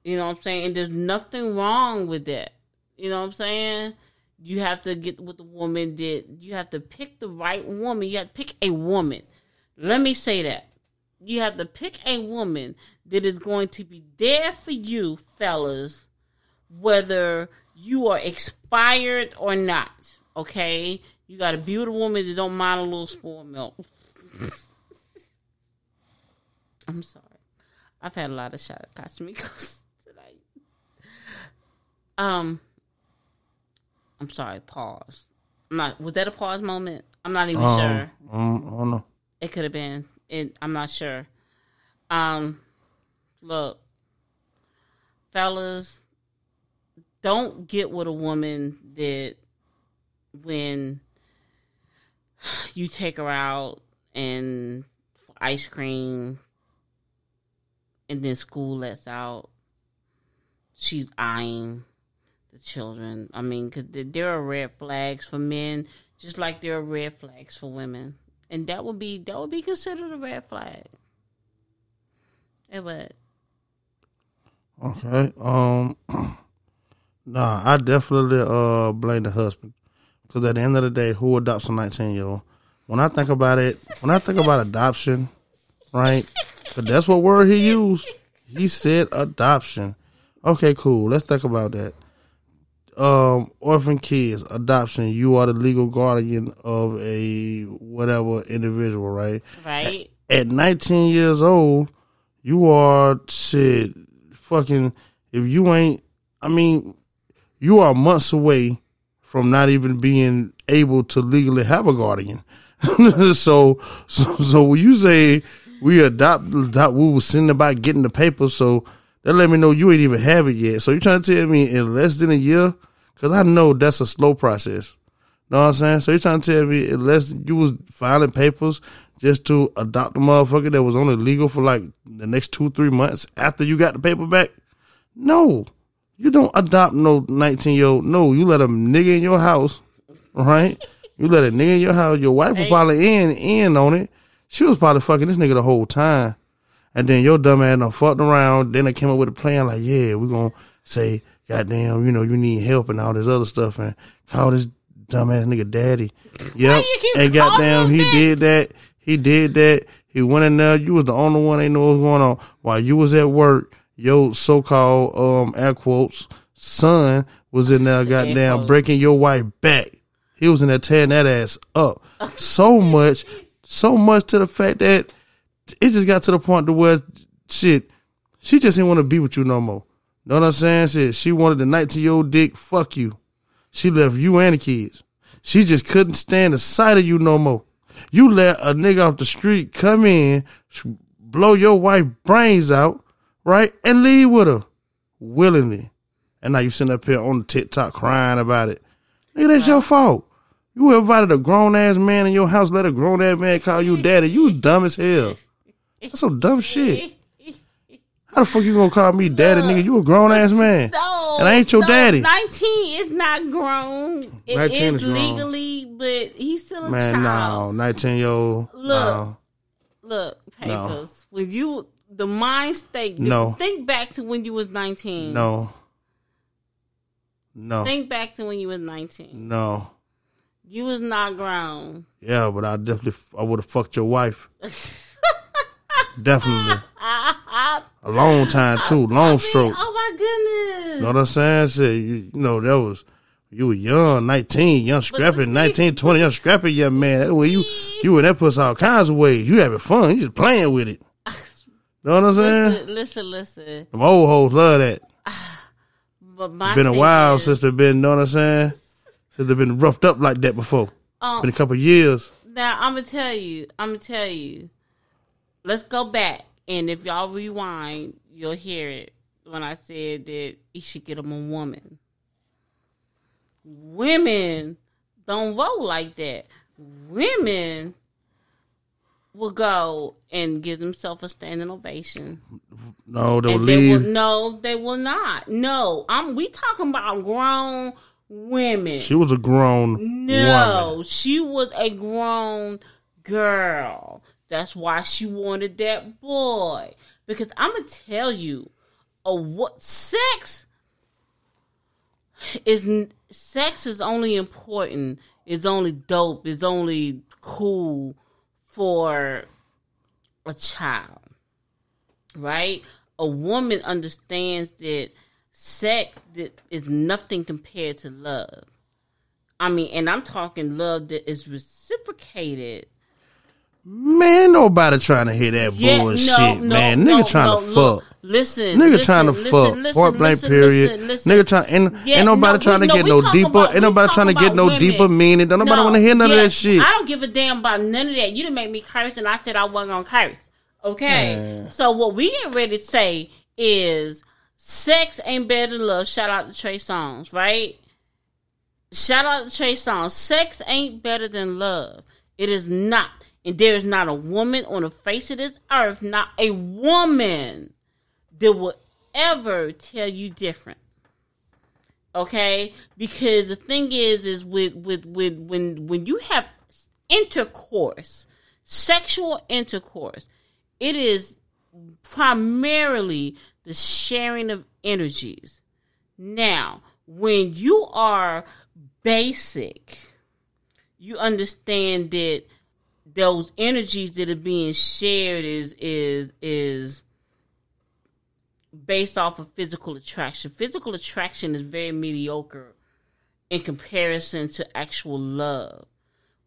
you know what i'm saying and there's nothing wrong with that you know what i'm saying you have to get with the woman that you have to pick the right woman. You have to pick a woman. Let me say that. You have to pick a woman that is going to be there for you, fellas, whether you are expired or not. Okay? You got a beautiful woman that don't mind a little spoiled milk. I'm sorry. I've had a lot of shot Casamigos tonight. Um, I'm sorry, pause. I'm not was that a pause moment? I'm not even Um, sure. um, I don't know. It could have been. It, I'm not sure. Um, look, fellas, don't get with a woman that when you take her out and ice cream, and then school lets out, she's eyeing the children. I mean, because there are red flags for men, just like there are red flags for women, and that would be that would be considered a red flag. It would. Okay. Um. Nah, I definitely uh blame the husband because at the end of the day, who adopts a nineteen year old? When I think about it, when I think about adoption, right? 'cause that's what word he used. He said adoption. Okay, cool. Let's think about that. Um, orphan kids, adoption. You are the legal guardian of a whatever individual, right? Right. At 19 years old, you are shit. Fucking, if you ain't, I mean, you are months away from not even being able to legally have a guardian. so, so, so when you say we adopt, adopt, we was sitting about getting the papers, so that let me know you ain't even have it yet. So you trying to tell me in less than a year? Cause I know that's a slow process. Know what I'm saying? So you trying to tell me unless you was filing papers just to adopt a motherfucker that was only legal for like the next two, three months after you got the paper back? No. You don't adopt no 19 year old. No, you let a nigga in your house, right? You let a nigga in your house. Your wife was probably in, in on it. She was probably fucking this nigga the whole time. And then your dumb ass done fucked around. Then they came up with a plan like, yeah, we're going to say, goddamn, you know, you need help and all this other stuff and call this dumbass nigga daddy. Yep. And goddamn, he did that. He did that. He went in there. You was the only one ain't know what was going on. While you was at work, your so called um air quotes son was in there goddamn breaking your wife back. He was in there tearing that ass up. So much, so much to the fact that it just got to the point to where shit, she just didn't want to be with you no more. Know what I'm saying? Shit, she wanted the 19 year old dick. Fuck you. She left you and the kids. She just couldn't stand the sight of you no more. You let a nigga off the street come in, blow your wife brains out, right, and leave with her willingly. And now you sitting up here on the TikTok crying about it. Nigga, that's your fault. You invited a grown ass man in your house, let a grown ass man call you daddy. You dumb as hell. That's some dumb shit. How the fuck you gonna call me daddy, nigga? You a grown ass man. No, And I ain't your no, daddy. Nineteen is not grown. It 19 is is grown. legally, but he's still a Man, no, child. 19 year old. Look. No. Look, papers. When you the mind state. No. Think back to when you was nineteen. No. No. Think back to when you was nineteen. No. You was not grown. Yeah, but I definitely I would have fucked your wife. definitely. A long time too, long stroke. Oh my goodness. You know what I'm saying? Shit, you, you know, that was you were young, 19, young scrappy, 19, 20, young scrappy young man. That way you you in that puss all kinds of ways. You having fun. You just playing with it. Know what I'm saying? Listen, listen, listen. Them old hoes love that. But my been a while is, since they've been, know what I'm saying? Since they've been roughed up like that before. Um, been a couple years. Now I'm gonna tell you. I'm gonna tell you. Let's go back, and if y'all rewind, you'll hear it when I said that he should get him a woman. Women don't vote like that. Women will go and give themselves a standing ovation. No, they'll and they leave. will no, they will not. No, I'm we talking about grown women. She was a grown No, woman. she was a grown girl. That's why she wanted that boy. Because I'm gonna tell you, a what sex is sex is only important. It's only dope. It's only cool for a child, right? A woman understands that sex that is nothing compared to love. I mean, and I'm talking love that is reciprocated. Man, nobody trying to hear that Yeah, bullshit, no, no, man. no, Nigga trying no, to look, fuck. Listen, Nigga listen, trying to listen, fuck. listen, Point blank period. Nigga trying and Yeah, ain't nobody no, trying to get no deeper. about- ain't nobody trying to get no about deeper meaning. Don't nobody No, want to hear none of that shit. I don't give a damn about none of that. You didn't make me curse, and I said I wasn't gonna curse. Okay, Man. so what we get ready to say is sex ain't better than love. Shout out to Trey Songz, right? Shout out to Trey Songz. Sex ain't better than love. It is not. And there is not a woman on the face of this earth, not a woman, that will ever tell you different. Okay? Because the thing is, is with with with when when you have intercourse, sexual intercourse, it is primarily the sharing of energies. Now, when you are basic, you understand that those energies that are being shared is is is based off of physical attraction. Physical attraction is very mediocre in comparison to actual love.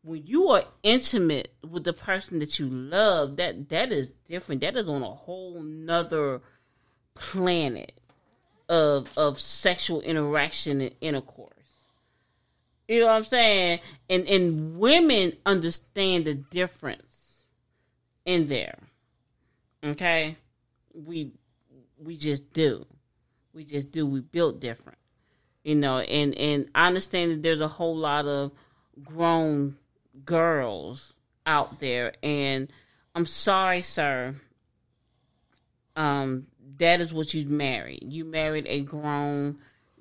When you are intimate with the person that you love, that that is different. That is on a whole nother planet of of sexual interaction and intercourse. You know what I'm saying? And and women understand the difference in there. Okay? We we just do. We just do. We built different. You know, and and I understand that there's a whole lot of grown girls out there and I'm sorry, sir. Um that is what you married. You married a grown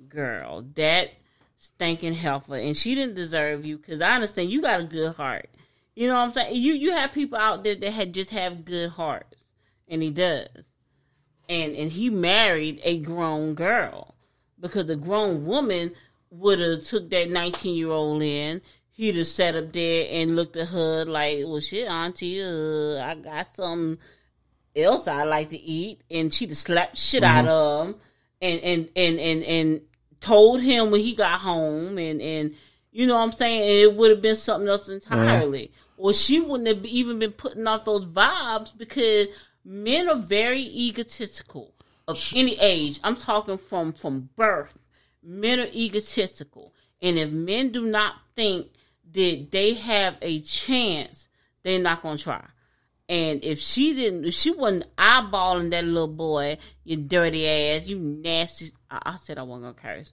girl. That stinking heifer and she didn't deserve you because I understand you got a good heart. You know what I'm saying? You you have people out there that had just have good hearts. And he does and and he married a grown girl because a grown woman would have took that 19 year old in he'd have sat up there and looked at her like well shit auntie uh, i got something else i like to eat and she'd have slapped shit out Mhm. of him and and and and and told him when he got home and and you know what i'm saying and it would have been something else entirely uh-huh. or she wouldn't have even been putting off those vibes because men are very egotistical of any age. I'm talking from from birth. Men are egotistical, and if men do not think that they have a chance, they're not gonna try. And if she didn't, if she wasn't eyeballing that little boy, you dirty ass, you nasty. I, I said I wasn't gonna curse.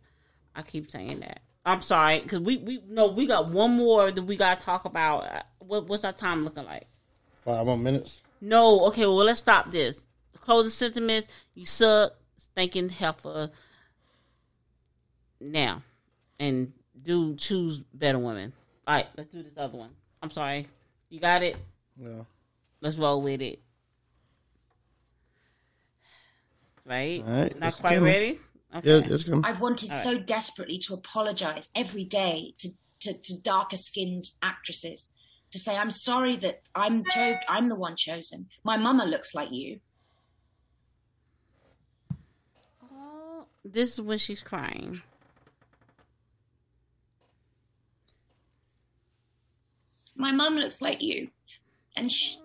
I keep saying that. I'm sorry, cause we we no we got one more that we gotta talk about. Uh, What, what's our time looking like? Five more minutes. No, okay, well let's stop this. The closing sentiments, you suck, stinking heifer. Now. And do choose better women. Alright, let's do this other one. I'm sorry. You got it? Yeah. Let's roll with it. right? All right, Not quite go. ready. Yeah, it's coming. I've wanted so desperately to apologize every day to, to, to darker skinned actresses to say I'm sorry that I'm cho- I'm the one chosen. My mama looks like you. Oh, this is when she's crying. My mum looks like you, and sh-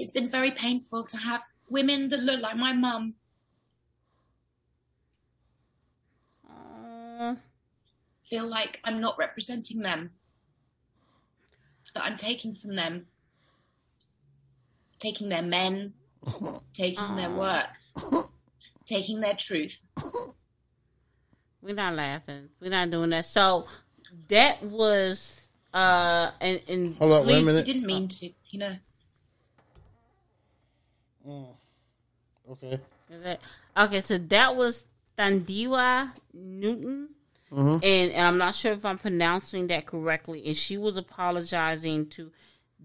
it's been very painful to have women that look like my mum feel like I'm not representing them, that I'm taking from them, taking their men, taking their work, taking their truth. We're not laughing. We're not doing that. So that was uh and and Hold up, wait a please- minute. Didn't mean to, you know. Okay. That- Okay, so that was Thandiwe Newton. Mhm. And, and I'm not sure if I'm pronouncing that correctly. And she was apologizing to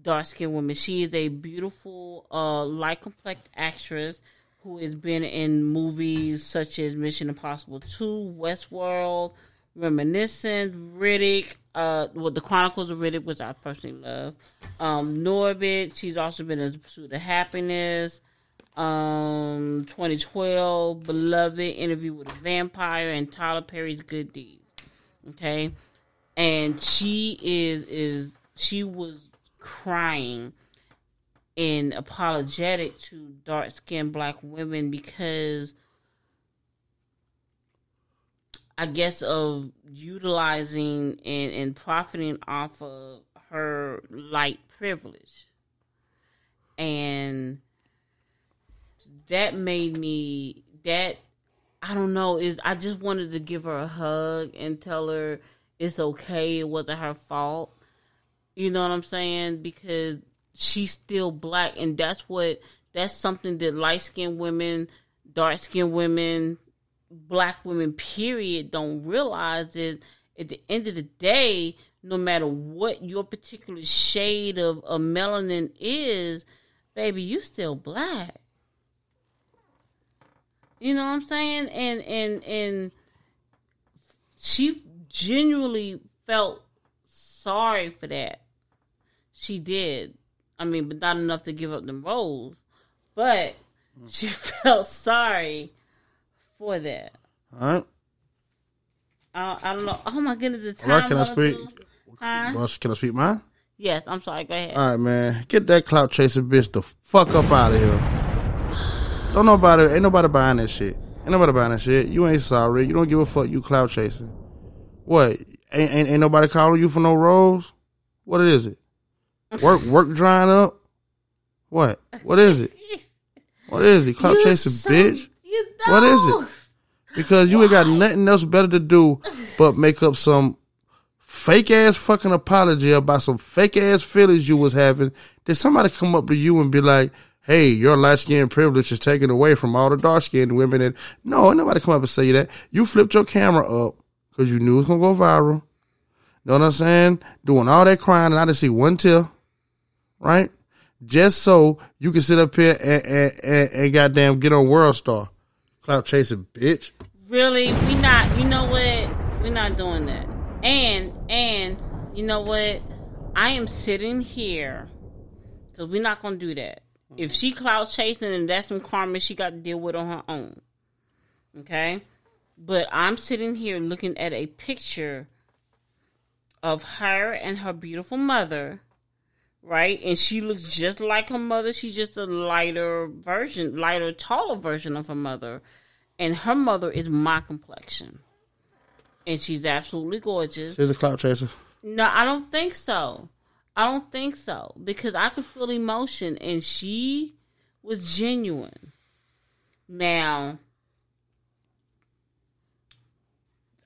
dark skinned women. She is a beautiful, uh, light complex actress who has been in movies such as Mission Impossible 2, Westworld, Reminiscent, Riddick, uh, well, The Chronicles of Riddick, which I personally love. Um, Norbit. She's also been in The Pursuit of Happiness um 2012 beloved interview with a vampire and tyler perry's good deeds okay and she is is she was crying and apologetic to dark skinned black women because i guess of utilizing and, and profiting off of her light privilege. And that made me that I don't know is I just wanted to give her a hug and tell her it's okay it wasn't her fault. You know what I'm saying? Because she's still black and that's what that's something that light skinned women dark skinned women black women period don't realize is at the end of the day no matter what your particular shade of, of melanin is baby you still black you know what I'm saying? And and and she genuinely felt sorry for that. She did. I mean, but not enough to give up the roles. But she felt sorry for that. All right. I, I don't know. Oh my goodness, the time. All right, can I speak? Huh? Can I speak mine? Yes, I'm sorry. Go ahead. All right, man. Get that clout chasing bitch the fuck up out of here. Don't nobody, ain't nobody buying that shit. Ain't nobody buying that shit. You ain't sorry. You don't give a fuck. You clout chasing. What? Ain't, ain't, ain't nobody calling you for no roles? What is it? Work work drying up? What? What is it? What is it? Clout chasing so- bitch? You What is it? Because you ain't got nothing else better to do but make up some fake ass fucking apology about some fake ass feelings you was having. Did somebody come up to you and be like, "Hey, your light skin privilege is taken away from all the dark skinned women"? And no, nobody come up and say that. You flipped your camera up because you knew it was gonna go viral. Know what I'm saying? Doing all that crying and I didn't see one tear, right? Just so you can sit up here and, and, and, and goddamn get on World Star. Clout chasing bitch. Really, we not. You know what? We're not doing that. And and you know what? I am sitting here because we're not gonna do that. If she cloud chasing, and that's some karma she got to deal with on her own. Okay, but I'm sitting here looking at a picture of her and her beautiful mother, right? And she looks just like her mother. She's just a lighter version, lighter, taller version of her mother. And her mother is my complexion. And she's absolutely gorgeous. She's a clout chaser. No, I don't think so. I don't think so. Because I could feel emotion and she was genuine. Now,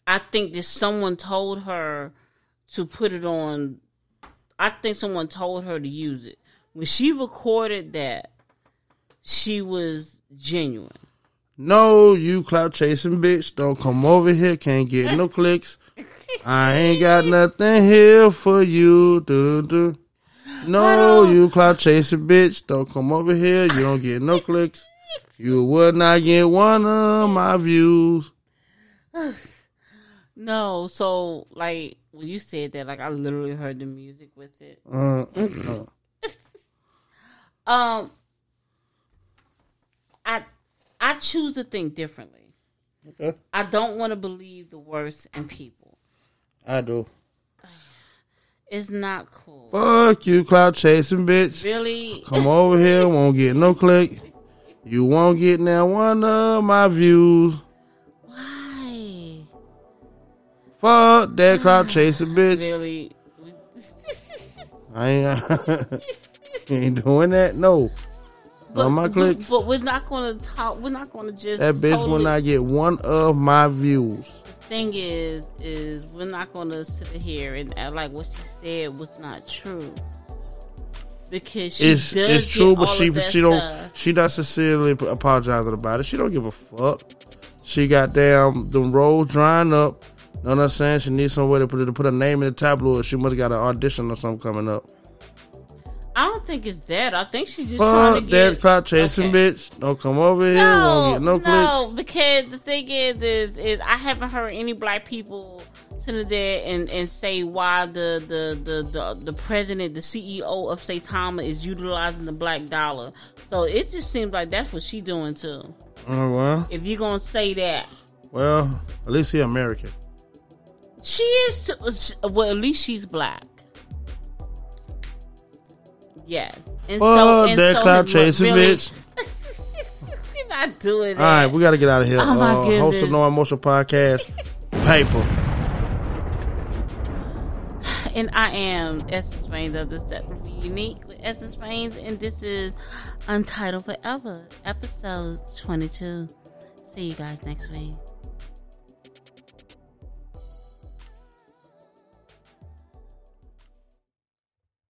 I think that someone told her to put it on. I think someone told her to use it. When she recorded that, she was genuine. No, you clout chasing bitch. Don't come over here. Can't get no clicks. I ain't got nothing here for you. Do do. No, you clout chasing bitch. Don't come over here. You don't get no clicks. You would not get one of my views. No, so like when you said that, like I literally heard the music with it. Uh, uh. Um, I I choose to think differently. Okay. I don't want to believe the worst in people. I do. It's not cool. Fuck you, cloud chasing bitch. Really? Come over here, won't get no click. You won't get now one of my views. Fuck that clout chasing bitch. Really? I ain't, ain't doing that. No. No, my but, clicks. but we're not to talk. We're not to just. That bitch will totally- not get one of my views. The thing is, is we're not to sit here and act like what she said was not true. Because she It's does it's true, but she she don't she not sincerely apologizing about it. She don't give a fuck. She got damn the road drying up. Know what I'm saying? She needs somewhere to put to put her name in the tabloid. She must got an audition or something coming up. I don't think it's that. I think she's just trying to Fuck get. that clout chasing bitch. Don't come over here. No, no no, because the thing is, is, is I haven't heard any black people sit there and, and say why the, the, the, the, the president, the CEO of Saitama is utilizing the black dollar. So it just seems like that's what she doing too. Oh well, If you're gonna say that, well, at least he American. She is. Well, at least she's black. Yes, and Fuck and that clout chasing really- bitch. You're not doing All that. right, we got to get out of here. Oh, my uh, host of goodness. No Emotional Podcast, paper. and I am Essence Reigns of the Step Unique with Essence Reigns, and this is Untitled Forever, episode 22. See you guys next week.